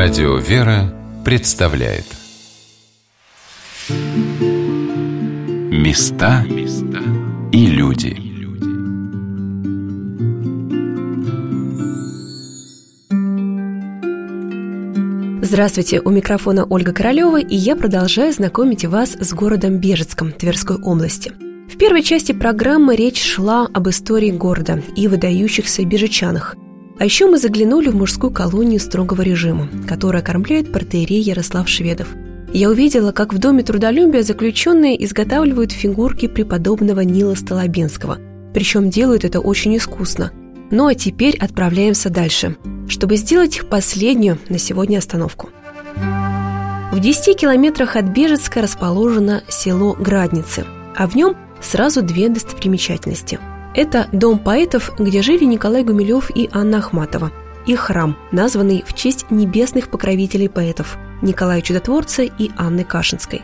Радио «Вера» представляет. Места и люди. Здравствуйте, у микрофона Ольга Королева, и я продолжаю знакомить вас с городом Бежецком Тверской области. В первой части программы речь шла об истории города и выдающихся бежечанах – а еще мы заглянули в мужскую колонию строгого режима, которая кормляет протеерей Ярослав Шведов. Я увидела, как в Доме трудолюбия заключенные изготавливают фигурки преподобного Нила Столобинского. Причем делают это очень искусно. Ну а теперь отправляемся дальше, чтобы сделать последнюю на сегодня остановку. В 10 километрах от Бежецка расположено село Градницы, а в нем сразу две достопримечательности – это дом поэтов, где жили Николай Гумилев и Анна Ахматова, и храм, названный в честь небесных покровителей поэтов Николая Чудотворца и Анны Кашинской.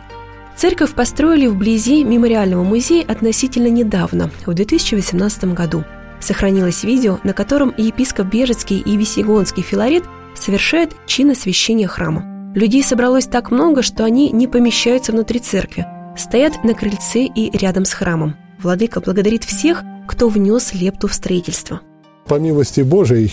Церковь построили вблизи мемориального музея относительно недавно, в 2018 году. Сохранилось видео, на котором епископ Бежецкий и Весегонский Филарет совершают чин освящения храма. Людей собралось так много, что они не помещаются внутри церкви, стоят на крыльце и рядом с храмом. Владыка благодарит всех, кто внес лепту в строительство. По милости Божией,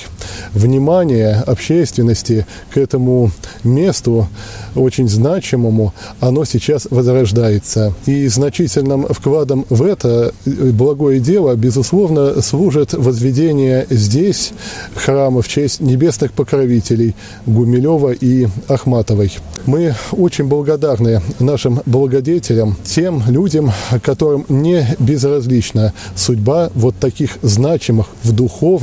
внимание общественности к этому месту, очень значимому, оно сейчас возрождается. И значительным вкладом в это благое дело, безусловно, служит возведение здесь храма в честь небесных покровителей Гумилева и Ахматовой. Мы очень благодарны нашим благодетелям, тем людям, которым не безразлична судьба вот таких значимых в духовном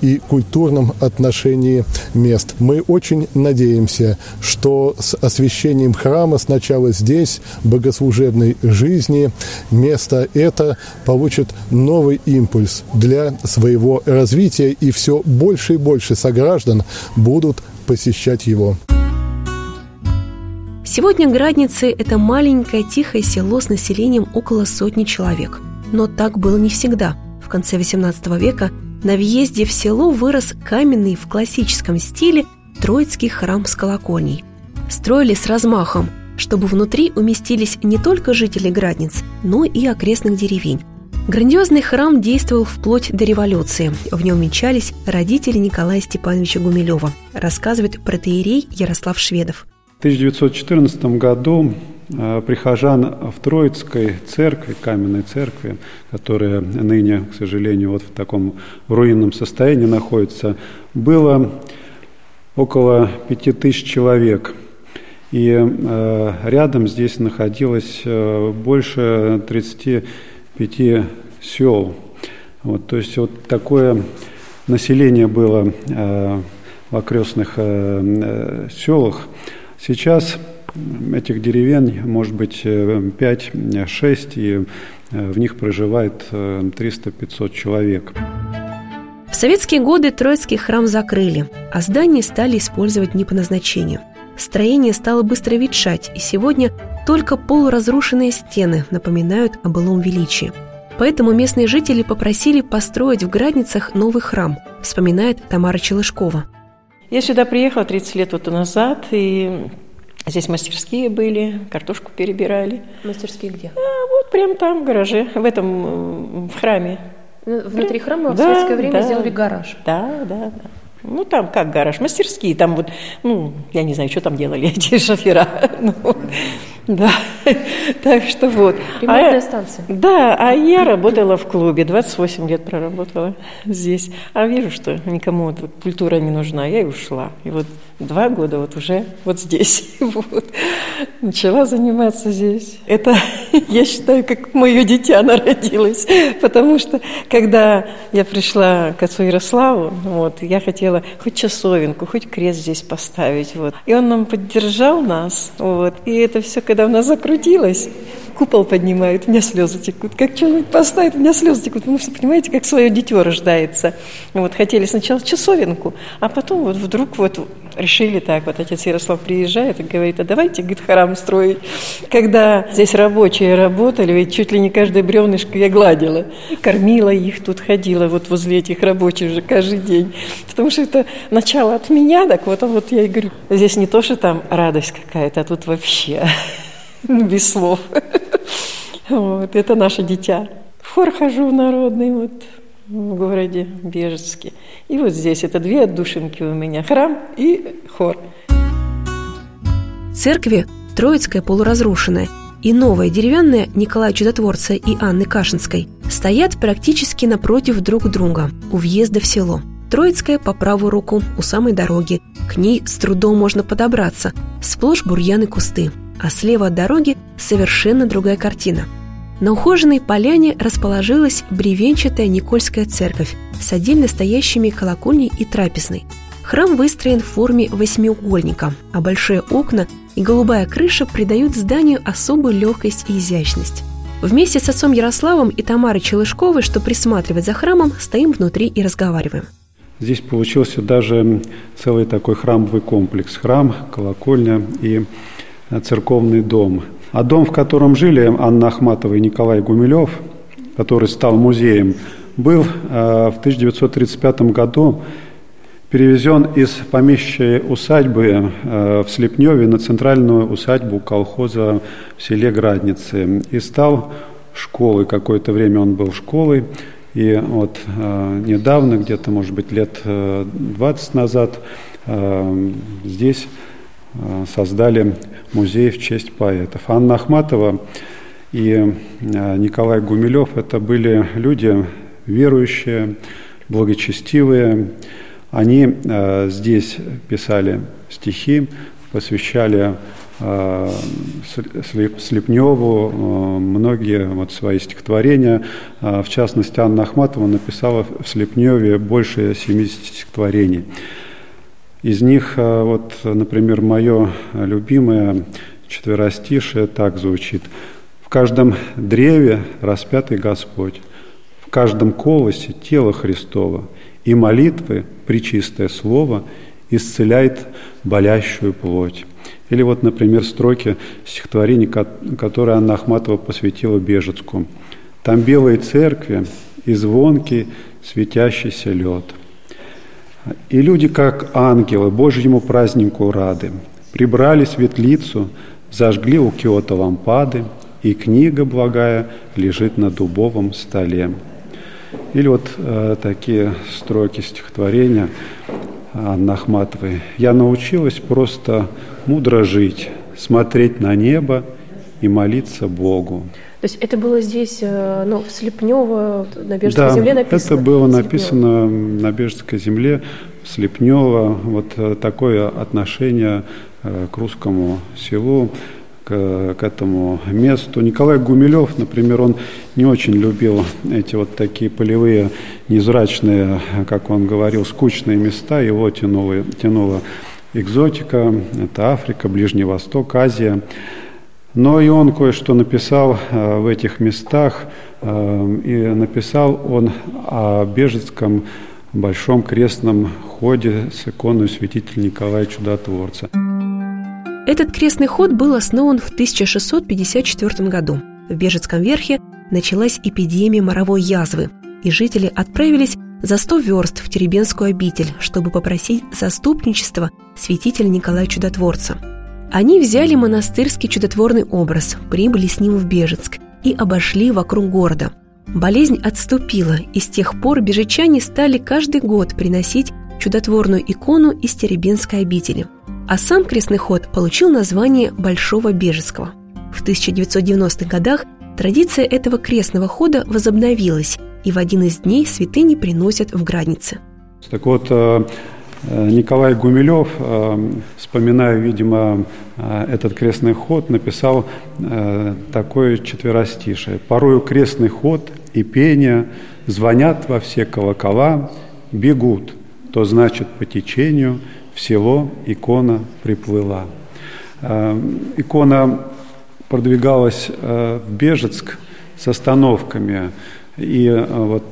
и культурном отношении мест. Мы очень надеемся, что с освящением храма сначала здесь, богослужебной жизни, место это получит новый импульс для своего развития, и все больше и больше сограждан будут посещать его. Сегодня Градницы – это маленькое тихое село с населением около сотни человек. Но так было не всегда. В конце XVIII века на въезде в село вырос каменный в классическом стиле Троицкий храм с колокольней. Строили с размахом, чтобы внутри уместились не только жители Градниц, но и окрестных деревень. Грандиозный храм действовал вплоть до революции. В нем венчались родители Николая Степановича Гумилева, рассказывает протеерей Ярослав Шведов – в 1914 году прихожан в Троицкой церкви, каменной церкви, которая ныне, к сожалению, вот в таком руинном состоянии находится, было около пяти тысяч человек. И э, рядом здесь находилось э, больше 35 сел. Вот, то есть вот такое население было э, в окрестных э, э селах. Сейчас этих деревень может быть 5-6, и э, в них проживает 300-500 э, человек. В советские годы Троицкий храм закрыли, а здание стали использовать не по назначению. Строение стало быстро ветшать, и сегодня только полуразрушенные стены напоминают о былом величии. Поэтому местные жители попросили построить в Градницах новый храм, вспоминает Тамара Челышкова – я сюда приехала 30 лет вот назад, и здесь мастерские были, картошку перебирали. Мастерские где? А, вот прям там, в гараже, в этом, в храме. Ну, внутри храма да, в советское время да, сделали гараж. Да, да, да. Ну, там как гараж, мастерские, там вот, ну, я не знаю, что там делали эти шофера. ну, да, так что вот. Ремонтная а, станция. Да, а я работала в клубе, 28 лет проработала здесь. А вижу, что никому вот, культура не нужна, я и ушла. И вот два года вот уже вот здесь. Вот. Начала заниматься здесь. Это, я считаю, как мое дитя народилось. Потому что, когда я пришла к отцу Ярославу, вот, я хотела хоть часовенку, хоть крест здесь поставить. Вот. И он нам поддержал нас. Вот. И это все, когда у нас закрутилось, купол поднимают, у меня слезы текут. Как что-нибудь поставить, у меня слезы текут. Потому что, понимаете, как свое дитё рождается. Вот хотели сначала часовенку, а потом вот вдруг вот решили так, вот отец Ярослав приезжает и говорит, а давайте, говорит, храм строить. Когда здесь рабочие работали, ведь чуть ли не каждое бревнышко я гладила. Кормила их, тут ходила вот возле этих рабочих же каждый день. Потому что это начало от меня, так вот, а вот я и говорю, здесь не то, что там радость какая-то, а тут вообще без слов. Вот, это наше дитя. В хор хожу народный вот в городе Бежецке. И вот здесь это две отдушинки у меня. Храм и хор. Церкви Троицкая полуразрушенная и новая деревянная Николая Чудотворца и Анны Кашинской стоят практически напротив друг друга у въезда в село. Троицкая по правую руку у самой дороги. К ней с трудом можно подобраться. Сплошь бурьяны кусты. А слева от дороги совершенно другая картина – на ухоженной поляне расположилась бревенчатая Никольская церковь с отдельно стоящими колокольней и трапезной. Храм выстроен в форме восьмиугольника, а большие окна и голубая крыша придают зданию особую легкость и изящность. Вместе с отцом Ярославом и Тамарой Челышковой, что присматривает за храмом, стоим внутри и разговариваем. Здесь получился даже целый такой храмовый комплекс. Храм, колокольня и церковный дом – а дом, в котором жили Анна Ахматова и Николай Гумилев, который стал музеем, был э, в 1935 году перевезен из помещичьей усадьбы э, в Слепневе на центральную усадьбу колхоза в селе Градницы и стал школой. Какое-то время он был школой. И вот э, недавно, где-то, может быть, лет 20 назад, здесь создали музей в честь поэтов. Анна Ахматова и э, Николай Гумилев – это были люди верующие, благочестивые. Они э, здесь писали стихи, посвящали э, Слепневу многие вот свои стихотворения. В частности, Анна Ахматова написала в Слепневе больше 70 стихотворений. Из них, э, вот, например, мое любимое четверостишее так звучит. «В каждом древе распятый Господь, в каждом колосе тело Христово, и молитвы, причистое слово, исцеляет болящую плоть». Или вот, например, строки стихотворений, которые Анна Ахматова посвятила Бежецку. «Там белые церкви и звонкий светящийся лед». И люди, как ангелы, Божьему празднику рады, прибрали светлицу, зажгли у Киота лампады, и книга благая лежит на дубовом столе. Или вот э, такие строки стихотворения Анны Ахматовой. «Я научилась просто мудро жить, смотреть на небо и молиться Богу». То есть это было здесь, э, ну, в Слепнево, на Бежской да, земле написано? это было написано на Бежской земле, в Слепнево. Вот э, такое отношение э, к русскому селу, к, к этому месту. Николай Гумилев, например, он не очень любил эти вот такие полевые, незрачные, как он говорил, скучные места. Его тянуло, тянуло экзотика, это Африка, Ближний Восток, Азия. Но и он кое-что написал э, в этих местах, э, и написал он о Бежецком большом крестном ходе с иконой святителя Николая Чудотворца. Этот крестный ход был основан в 1654 году. В Бежецком верхе началась эпидемия моровой язвы, и жители отправились за 100 верст в Теребенскую обитель, чтобы попросить заступничества святителя Николая Чудотворца – они взяли монастырский чудотворный образ, прибыли с ним в Бежецк и обошли вокруг города. Болезнь отступила, и с тех пор бежечане стали каждый год приносить чудотворную икону из Теребинской обители. А сам крестный ход получил название Большого Бежецкого. В 1990-х годах традиция этого крестного хода возобновилась, и в один из дней святыни приносят в Граднице. Так вот, Э, Николай Гумилев, э, вспоминая, видимо, э, этот крестный ход, написал такое четверостишее. «Порою крестный ход и пение звонят во все колокола, бегут, то значит по течению в село икона приплыла». Икона продвигалась в Бежецк с остановками. И вот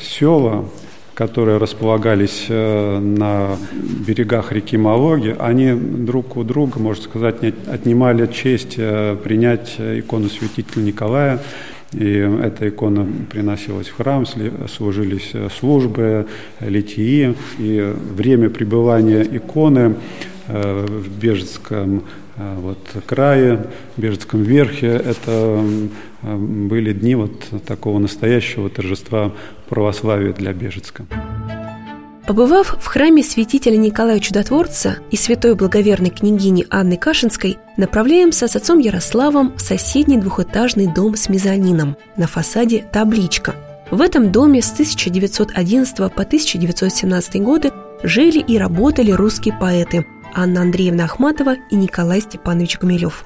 села которые располагались э, на берегах реки Малоги, они друг у друга, можно сказать, отнимали честь э, принять икону святителя Николая. И эта икона приносилась в храм, служились э, службы, литии. И время пребывания иконы в Бежецком вот, крае, Бежецком верхе, это были дни вот такого настоящего торжества православия для Бежецка. Побывав в храме святителя Николая Чудотворца и святой благоверной княгини Анны Кашинской, направляемся с отцом Ярославом в соседний двухэтажный дом с мезонином. На фасаде табличка. В этом доме с 1911 по 1917 годы жили и работали русские поэты Анна Андреевна Ахматова и Николай Степанович Гумилев.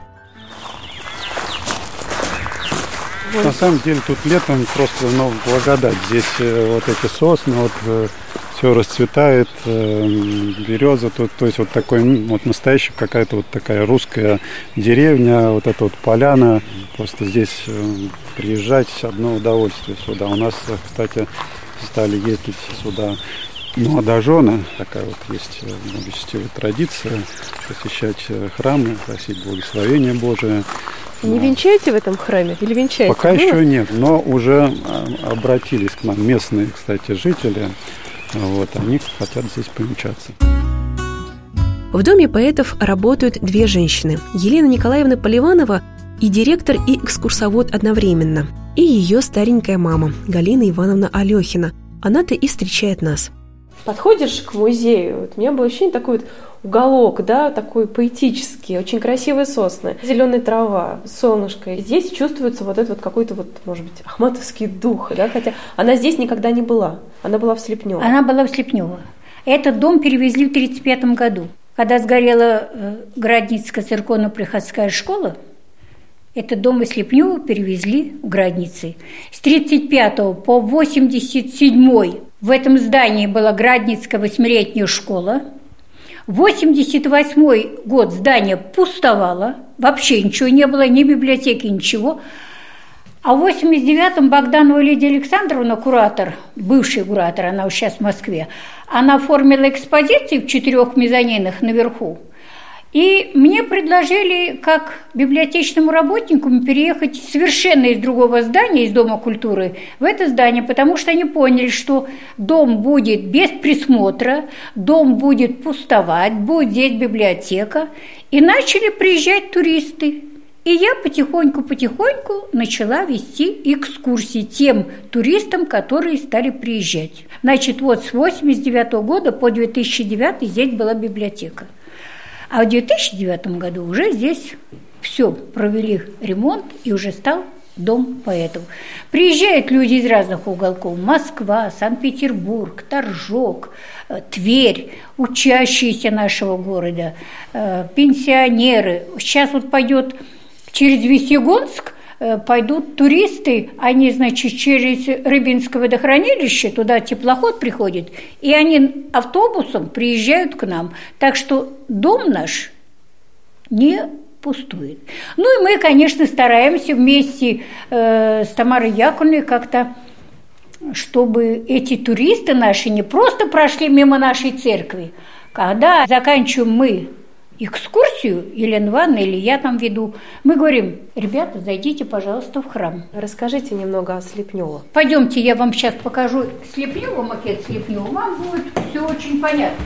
На самом деле тут летом просто ну, благодать. Здесь э, вот эти сосны, вот э, все расцветает, э, береза тут, то есть вот такой, вот настоящая какая-то вот такая русская деревня, вот эта вот поляна. Просто здесь приезжать одно удовольствие сюда. У нас, кстати, стали ездить сюда молодожены, такая вот есть благочестивая традиция, посещать храмы, просить благословения Божие. Не венчаете в этом храме или венчаете? Пока Было? еще нет, но уже а, обратились к нам местные, кстати, жители. Вот, они хотят здесь повенчаться. В Доме поэтов работают две женщины. Елена Николаевна Поливанова и директор, и экскурсовод одновременно. И ее старенькая мама, Галина Ивановна Алехина. Она-то и встречает нас. Подходишь к музею, вот у меня было ощущение такое вот уголок, да, такой поэтический, очень красивые сосны, зеленая трава, солнышко. И здесь чувствуется вот этот вот какой-то вот, может быть, ахматовский дух, да, хотя она здесь никогда не была, она была в Слепнево. Она была в Слепнево. Этот дом перевезли в 1935 году. Когда сгорела э, Градницкая церковно-приходская школа, этот дом из Слепнева перевезли в Градницы. С 1935 по 1987 в этом здании была Градницкая восьмилетняя школа – 88 год здание пустовало, вообще ничего не было, ни библиотеки, ничего. А в 89-м Богданова Лидия Александровна, куратор, бывший куратор, она сейчас в Москве, она оформила экспозиции в четырех мезонинах наверху. И мне предложили, как библиотечному работнику, переехать совершенно из другого здания, из Дома культуры, в это здание, потому что они поняли, что дом будет без присмотра, дом будет пустовать, будет здесь библиотека. И начали приезжать туристы. И я потихоньку-потихоньку начала вести экскурсии тем туристам, которые стали приезжать. Значит, вот с 89 года по 2009 здесь была библиотека. А в 2009 году уже здесь все, провели ремонт и уже стал дом поэтов. Приезжают люди из разных уголков. Москва, Санкт-Петербург, Торжок, э, Тверь, учащиеся нашего города, э, пенсионеры. Сейчас вот пойдет через Весьегонск Э, пойдут туристы, они, значит, через Рыбинское водохранилище, туда теплоход приходит, и они автобусом приезжают к нам. Так что дом наш не пустует. Ну и мы, конечно, стараемся вместе э, с Тамарой Яковлевной как-то чтобы эти туристы наши не просто прошли мимо нашей церкви, когда заканчиваем мы экскурсию, Елена Ивановна или я там веду, мы говорим, ребята, зайдите, пожалуйста, в храм. Расскажите немного о Слепнево. Пойдемте, я вам сейчас покажу Слепнево, макет Слепнева, вам будет все очень понятно.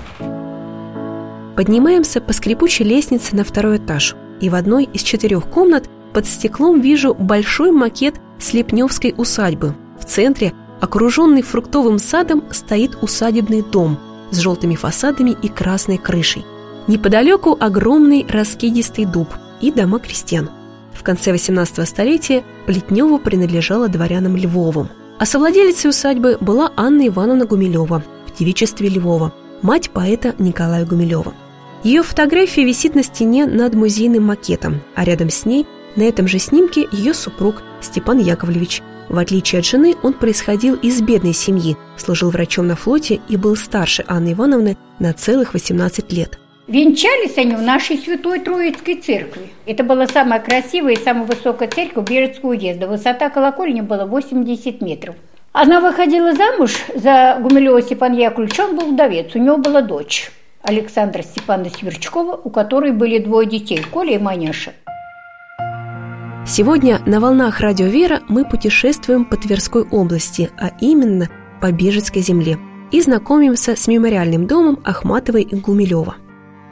Поднимаемся по скрипучей лестнице на второй этаж, и в одной из четырех комнат под стеклом вижу большой макет Слепневской усадьбы. В центре, окруженный фруктовым садом, стоит усадебный дом с желтыми фасадами и красной крышей. Неподалеку огромный раскидистый дуб и дома крестьян. В конце 18 столетия Плетнева принадлежала дворянам Львовым, а совладелицей усадьбы была Анна Ивановна Гумилева в девичестве Львова, мать поэта Николая Гумилева. Ее фотография висит на стене над музейным макетом, а рядом с ней на этом же снимке ее супруг Степан Яковлевич. В отличие от жены, он происходил из бедной семьи, служил врачом на флоте и был старше Анны Ивановны на целых 18 лет. Венчались они в нашей Святой Троицкой церкви. Это была самая красивая и самая высокая церковь Бережского уезда. Высота колокольни была 80 метров. Она выходила замуж за Гумилева Степана Яковлевича, он был вдовец, у него была дочь Александра Степановна Сверчкова, у которой были двое детей, Коля и Маняша. Сегодня на волнах Радио Вера мы путешествуем по Тверской области, а именно по Бежецкой земле, и знакомимся с мемориальным домом Ахматовой и Гумилева.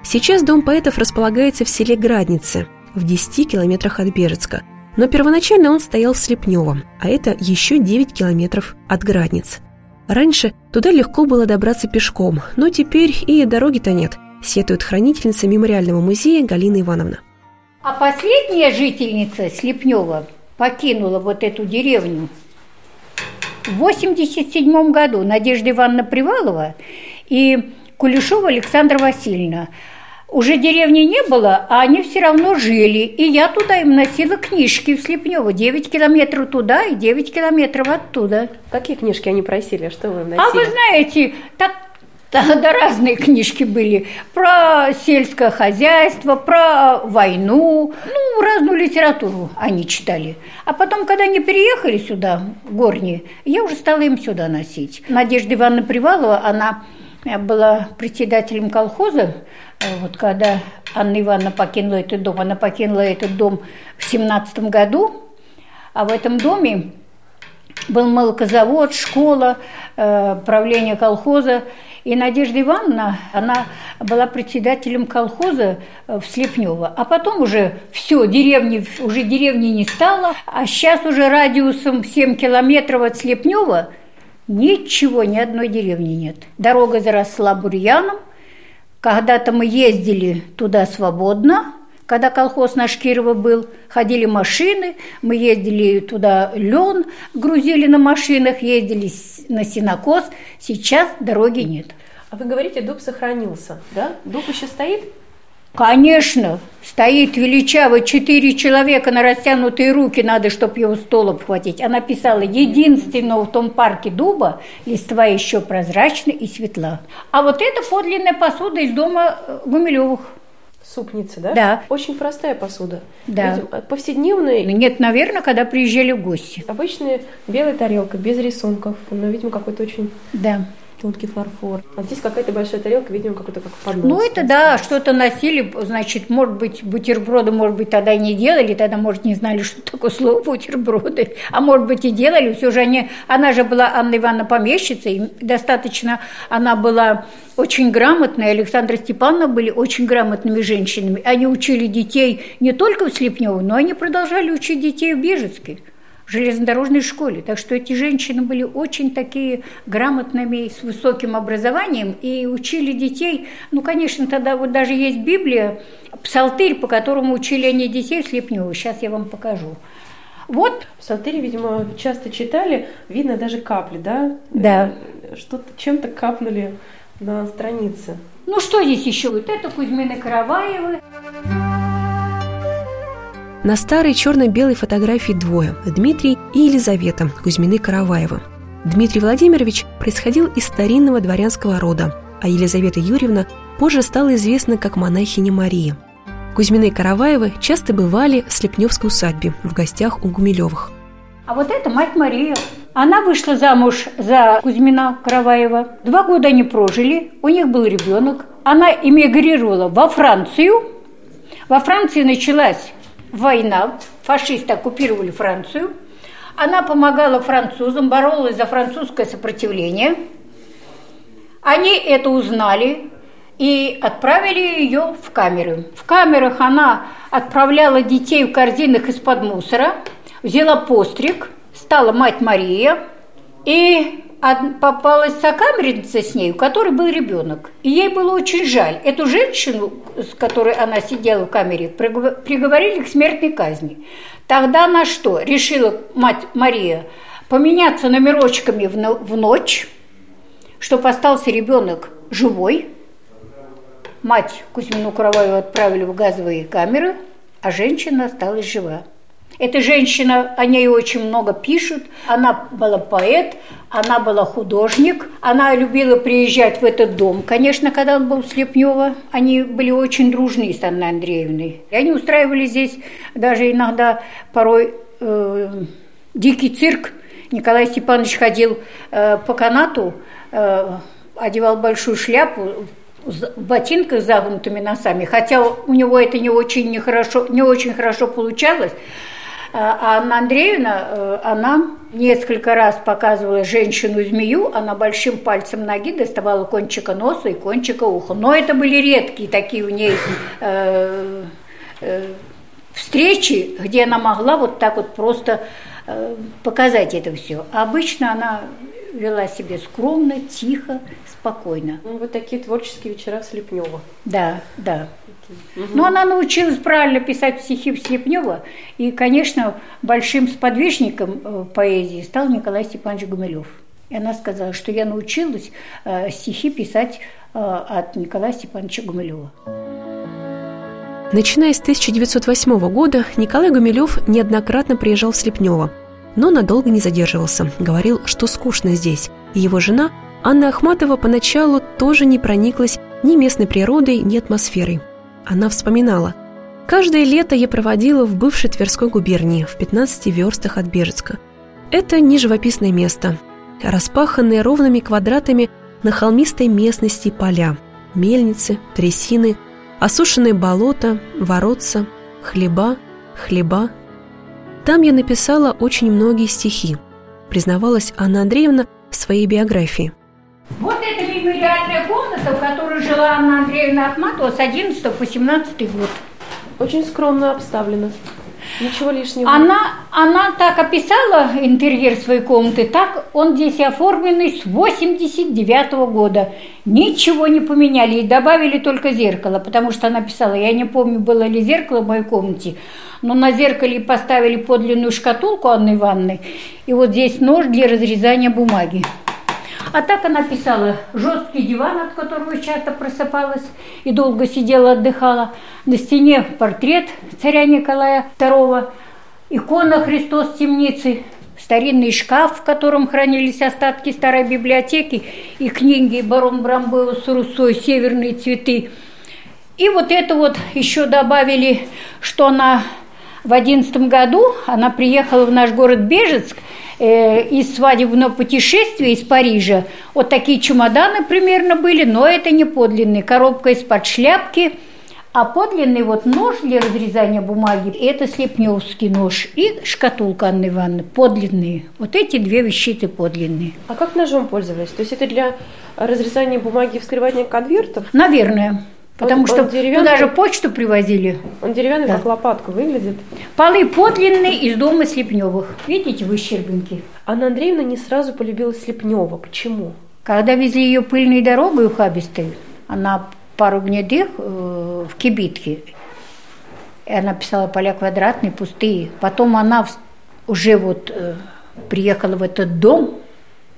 Сейчас дом поэтов располагается в селе Граднице, в 10 километрах от Бежецка, но первоначально он стоял в Слепневом, а это еще 9 километров от Градниц. Раньше туда легко было добраться пешком, но теперь и дороги-то нет, сетует хранительница мемориального музея Галина Ивановна. А последняя жительница Слепнева покинула вот эту деревню в 87 году Надежда Ивановна Привалова и Кулешова Александра Васильевна. Уже деревни не было, а они все равно жили. И я туда им носила книжки в Слепнево. 9 километров туда и 9 километров оттуда. Какие книжки они просили? Что вы им носили? А вы знаете, так Тогда разные книжки были про сельское хозяйство, про войну, ну, разную литературу они читали. А потом, когда они переехали сюда, в Горни, я уже стала им сюда носить. Надежда Ивановна Привалова, она была председателем колхоза, вот когда Анна Ивановна покинула этот дом, она покинула этот дом в семнадцатом году, а в этом доме был молокозавод, школа, э, правление колхоза. И Надежда Ивановна, она была председателем колхоза э, в Слепнево. А потом уже все, деревни, уже деревни не стало. А сейчас уже радиусом 7 километров от Слепнева ничего, ни одной деревни нет. Дорога заросла бурьяном. Когда-то мы ездили туда свободно, когда колхоз наш Кирова был, ходили машины, мы ездили туда лен, грузили на машинах, ездили на синокос. Сейчас дороги нет. А вы говорите, дуб сохранился, да? Дуб еще стоит? Конечно, стоит величавый, четыре человека на растянутые руки, надо, чтобы его стол обхватить. Она писала, единственного в том парке дуба листва еще прозрачна и светла. А вот это подлинная посуда из дома э, Гумилевых. Супница, да? Да. Очень простая посуда. Да. Видим, а повседневная. Нет, наверное, когда приезжали гости. Обычная белая тарелка, без рисунков, но, видимо, какой-то очень Да. Тонкий фарфор. А здесь какая-то большая тарелка, видимо, какой-то как поднос. Ну, это да, что-то носили, значит, может быть, бутерброды, может быть, тогда и не делали, тогда, может, не знали, что такое слово бутерброды, а может быть, и делали, все же они, она же была Анна Ивановна помещицей, и достаточно, она была очень грамотная, Александра Степановна были очень грамотными женщинами. Они учили детей не только в Слепнево, но они продолжали учить детей в Бежецке в железнодорожной школе. Так что эти женщины были очень такие грамотными, с высоким образованием и учили детей. Ну, конечно, тогда вот даже есть Библия, псалтырь, по которому учили они детей в Слепнево. Сейчас я вам покажу. Вот, В Псалтыре, видимо, часто читали, видно даже капли, да? Да. Что-то чем-то капнули на странице. ну что здесь еще? Вот это Кузьмины Караваевы. На старой черно-белой фотографии двое – Дмитрий и Елизавета Кузьмины Караваева. Дмитрий Владимирович происходил из старинного дворянского рода, а Елизавета Юрьевна позже стала известна как монахиня Мария. Кузьмины Караваевы часто бывали в Слепневской усадьбе в гостях у Гумилевых. А вот это мать Мария. Она вышла замуж за Кузьмина Караваева. Два года они прожили, у них был ребенок. Она эмигрировала во Францию. Во Франции началась война, фашисты оккупировали Францию. Она помогала французам, боролась за французское сопротивление. Они это узнали и отправили ее в камеры. В камерах она отправляла детей в корзинах из-под мусора, взяла постриг, стала мать Мария, и попалась сокамерница с ней, у которой был ребенок. И ей было очень жаль. Эту женщину, с которой она сидела в камере, пригов- приговорили к смертной казни. Тогда она что? Решила мать Мария поменяться номерочками в, но- в ночь, чтобы остался ребенок живой. Мать Кузьмину Караваеву отправили в газовые камеры, а женщина осталась жива. Эта женщина, о ней очень много пишут. Она была поэт, она была художник. Она любила приезжать в этот дом. Конечно, когда он был в Слепнево, они были очень дружны с Анной Андреевной. И они устраивали здесь даже иногда порой э, дикий цирк. Николай Степанович ходил э, по канату, э, одевал большую шляпу, в ботинках с загнутыми носами, хотя у него это не очень, нехорошо, не очень хорошо получалось. А Анна Андреевна, э, она несколько раз показывала женщину-змею, она большим пальцем ноги доставала кончика носа и кончика уха. Но это были редкие такие у ней э, э, встречи, где она могла вот так вот просто показать это все. обычно она вела себя скромно, тихо, спокойно. Ну, вот такие творческие вечера в Слепнева. Да, да. Угу. Но она научилась правильно писать стихи в Слепнева, и, конечно, большим сподвижником э, поэзии стал Николай Степанович Гумилев. И она сказала, что я научилась э, стихи писать э, от Николая Степановича Гумилева. Начиная с 1908 года Николай Гумилев неоднократно приезжал в Слепнево, но надолго не задерживался, говорил, что скучно здесь. Его жена, Анна Ахматова, поначалу тоже не прониклась ни местной природой, ни атмосферой. Она вспоминала. «Каждое лето я проводила в бывшей Тверской губернии, в 15 верстах от Бежецка. Это не живописное место, распаханные ровными квадратами на холмистой местности поля, мельницы, трясины, осушенные болота, воротца, хлеба, хлеба, там я написала очень многие стихи, признавалась Анна Андреевна в своей биографии. Вот это мемориальная комната, в которой жила Анна Андреевна Ахматова с 11 по 17 год. Очень скромно обставлена. Ничего лишнего. Она, она так описала интерьер своей комнаты, так он здесь оформленный с 89 -го года. Ничего не поменяли и добавили только зеркало, потому что она писала, я не помню, было ли зеркало в моей комнате, но на зеркале поставили подлинную шкатулку Анны Ивановны, и вот здесь нож для разрезания бумаги. А так она писала жесткий диван, от которого часто просыпалась и долго сидела, отдыхала. На стене портрет царя Николая II, икона Христос темницы, старинный шкаф, в котором хранились остатки старой библиотеки и книги барон Брамбеус Руссо «Северные цветы». И вот это вот еще добавили, что она в одиннадцатом году, она приехала в наш город Бежецк, э, из свадебного путешествия из Парижа. Вот такие чемоданы примерно были, но это не подлинные. Коробка из-под шляпки, а подлинный вот нож для разрезания бумаги – это слепневский нож и шкатулка Анны Ивановны, подлинные. Вот эти две вещицы подлинные. А как ножом пользовались? То есть это для разрезания бумаги и вскрывания конвертов? Наверное. Потому он, что он туда же почту привозили. Он деревянный, да. как лопатка выглядит. Полы подлинные из дома Слепневых. Видите, выщербинки. Анна Андреевна не сразу полюбила Слепнева. Почему? Когда везли ее пыльной дорогой ухабистой, она пару гнедых э, в кибитке. И она писала поля квадратные, пустые. Потом она уже вот э, приехала в этот дом,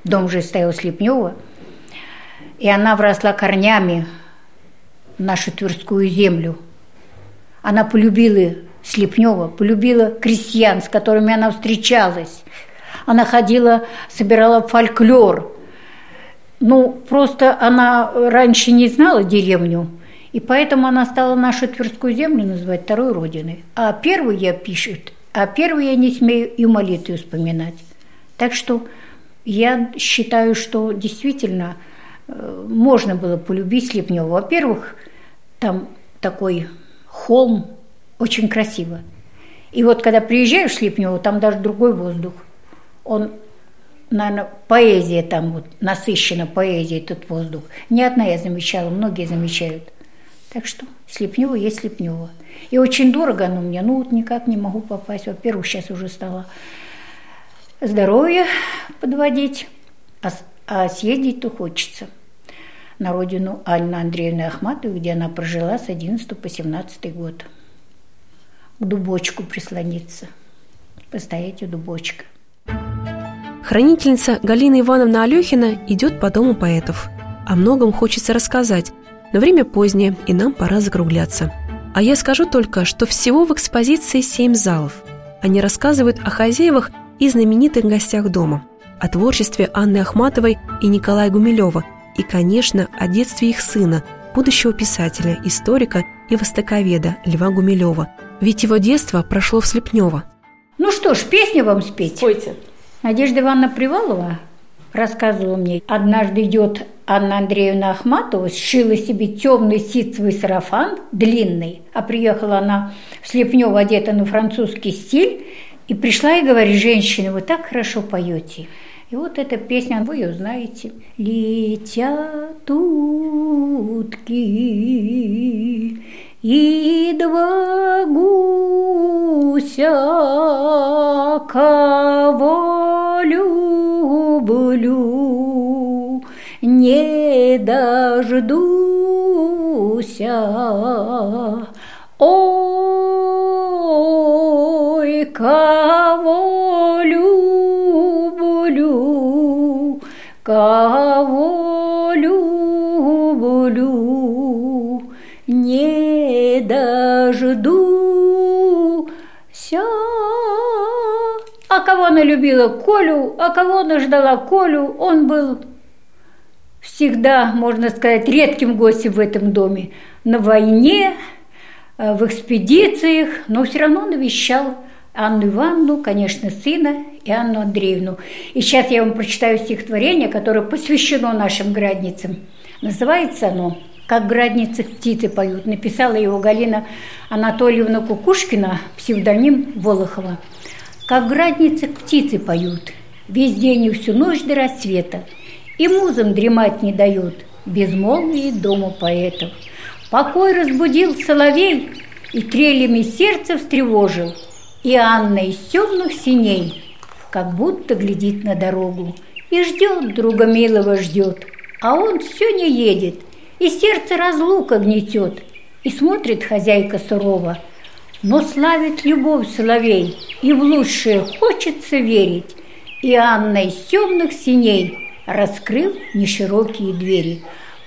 дом уже стоял Слепнева, и она вросла корнями нашу Тверскую землю. Она полюбила Слепнева, полюбила крестьян, с которыми она встречалась. Она ходила, собирала фольклор. Ну, просто она раньше не знала деревню, и поэтому она стала нашу Тверскую землю называть второй родиной. А первую я пишет, а первую я не смею и молитву вспоминать. Так что я считаю, что действительно можно было полюбить Слепнева. Во-первых, там такой холм, очень красиво. И вот когда приезжаешь в Слепнево, там даже другой воздух. Он, наверное, поэзия там вот, насыщена поэзией этот воздух. Не одна я замечала, многие замечают. Так что Слепнево есть Слепнево. И очень дорого оно мне, ну вот никак не могу попасть. Во-первых, сейчас уже стало здоровье подводить, а съездить-то хочется – на родину Анны Андреевны Ахматовой, где она прожила с 11 по 17 год. К дубочку прислониться, постоять у дубочка. Хранительница Галина Ивановна Алехина идет по дому поэтов. О многом хочется рассказать, но время позднее, и нам пора закругляться. А я скажу только, что всего в экспозиции семь залов. Они рассказывают о хозяевах и знаменитых гостях дома, о творчестве Анны Ахматовой и Николая Гумилева и, конечно, о детстве их сына, будущего писателя, историка и востоковеда Льва Гумилева. Ведь его детство прошло в Слепнево. Ну что ж, песню вам спеть. Спойте. Надежда Ивановна Привалова рассказывала мне, однажды идет Анна Андреевна Ахматова, сшила себе темный ситцевый сарафан, длинный, а приехала она в Слепнево одета на французский стиль, и пришла и говорит, женщина, вы так хорошо поете. И вот эта песня, вы ее знаете. Летят утки и два гуся, кого люблю, не дождуся. Ой, кого любила Колю, а кого она ждала Колю, он был всегда, можно сказать, редким гостем в этом доме. На войне, э, в экспедициях, но все равно навещал Анну Ивановну, конечно, сына и Анну Андреевну. И сейчас я вам прочитаю стихотворение, которое посвящено нашим градницам. Называется оно «Как градницы птицы поют». Написала его Галина Анатольевна Кукушкина, псевдоним Волохова. «Как градницы птицы поют, весь день и всю ночь до рассвета, и музам дремать не дают, безмолвие дома поэтов. Покой разбудил соловей, и трелями сердце встревожил – и Анна из темных синей, как будто глядит на дорогу и ждет друга милого ждет, а он все не едет, и сердце разлука гнетет, и смотрит хозяйка сурово, но славит любовь соловей, и в лучшее хочется верить, и Анна из темных синей раскрыл неширокие двери.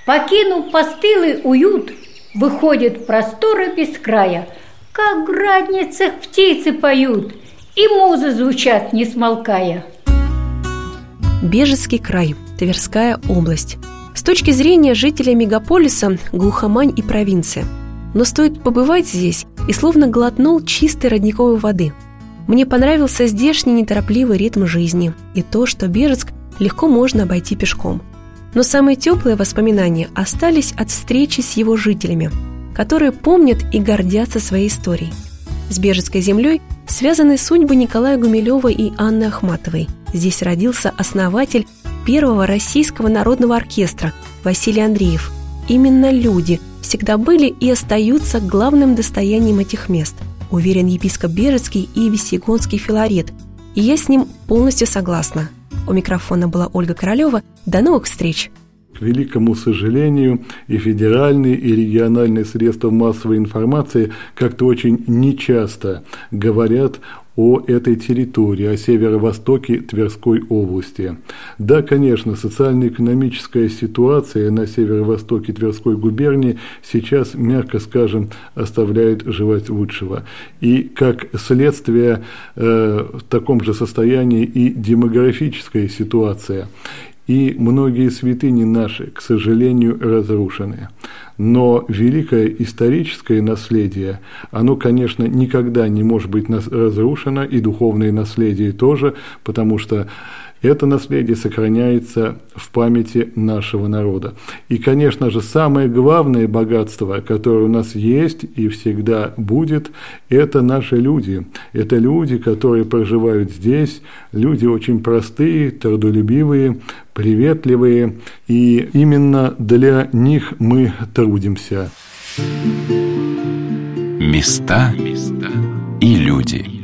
Покинув постылый уют, выходит просторы без края – как в градницах птицы поют, и музы звучат, не смолкая. Бежецкий край, Тверская область. С точки зрения жителей мегаполиса – глухомань и провинция. Но стоит побывать здесь, и словно глотнул чистой родниковой воды. Мне понравился здешний неторопливый ритм жизни и то, что Бежецк легко можно обойти пешком. Но самые теплые воспоминания остались от встречи с его жителями – которые помнят и гордятся своей историей. С Бежецкой землей связаны судьбы Николая Гумилева и Анны Ахматовой. Здесь родился основатель первого российского народного оркестра Василий Андреев. Именно люди всегда были и остаются главным достоянием этих мест, уверен епископ Бежецкий и Весегонский Филарет, и я с ним полностью согласна. У микрофона была Ольга Королева. До новых встреч! К великому сожалению, и федеральные, и региональные средства массовой информации как-то очень нечасто говорят о этой территории, о северо-востоке Тверской области. Да, конечно, социально-экономическая ситуация на северо-востоке Тверской губернии сейчас, мягко скажем, оставляет желать лучшего. И как следствие э, в таком же состоянии и демографическая ситуация и многие святыни наши, к сожалению, разрушены. Но великое историческое наследие, оно, конечно, никогда не может быть разрушено, и духовное наследие тоже, потому что это наследие сохраняется в памяти нашего народа. И, конечно же, самое главное богатство, которое у нас есть и всегда будет, это наши люди. Это люди, которые проживают здесь, люди очень простые, трудолюбивые, приветливые, и именно для них мы трудимся. Места и люди.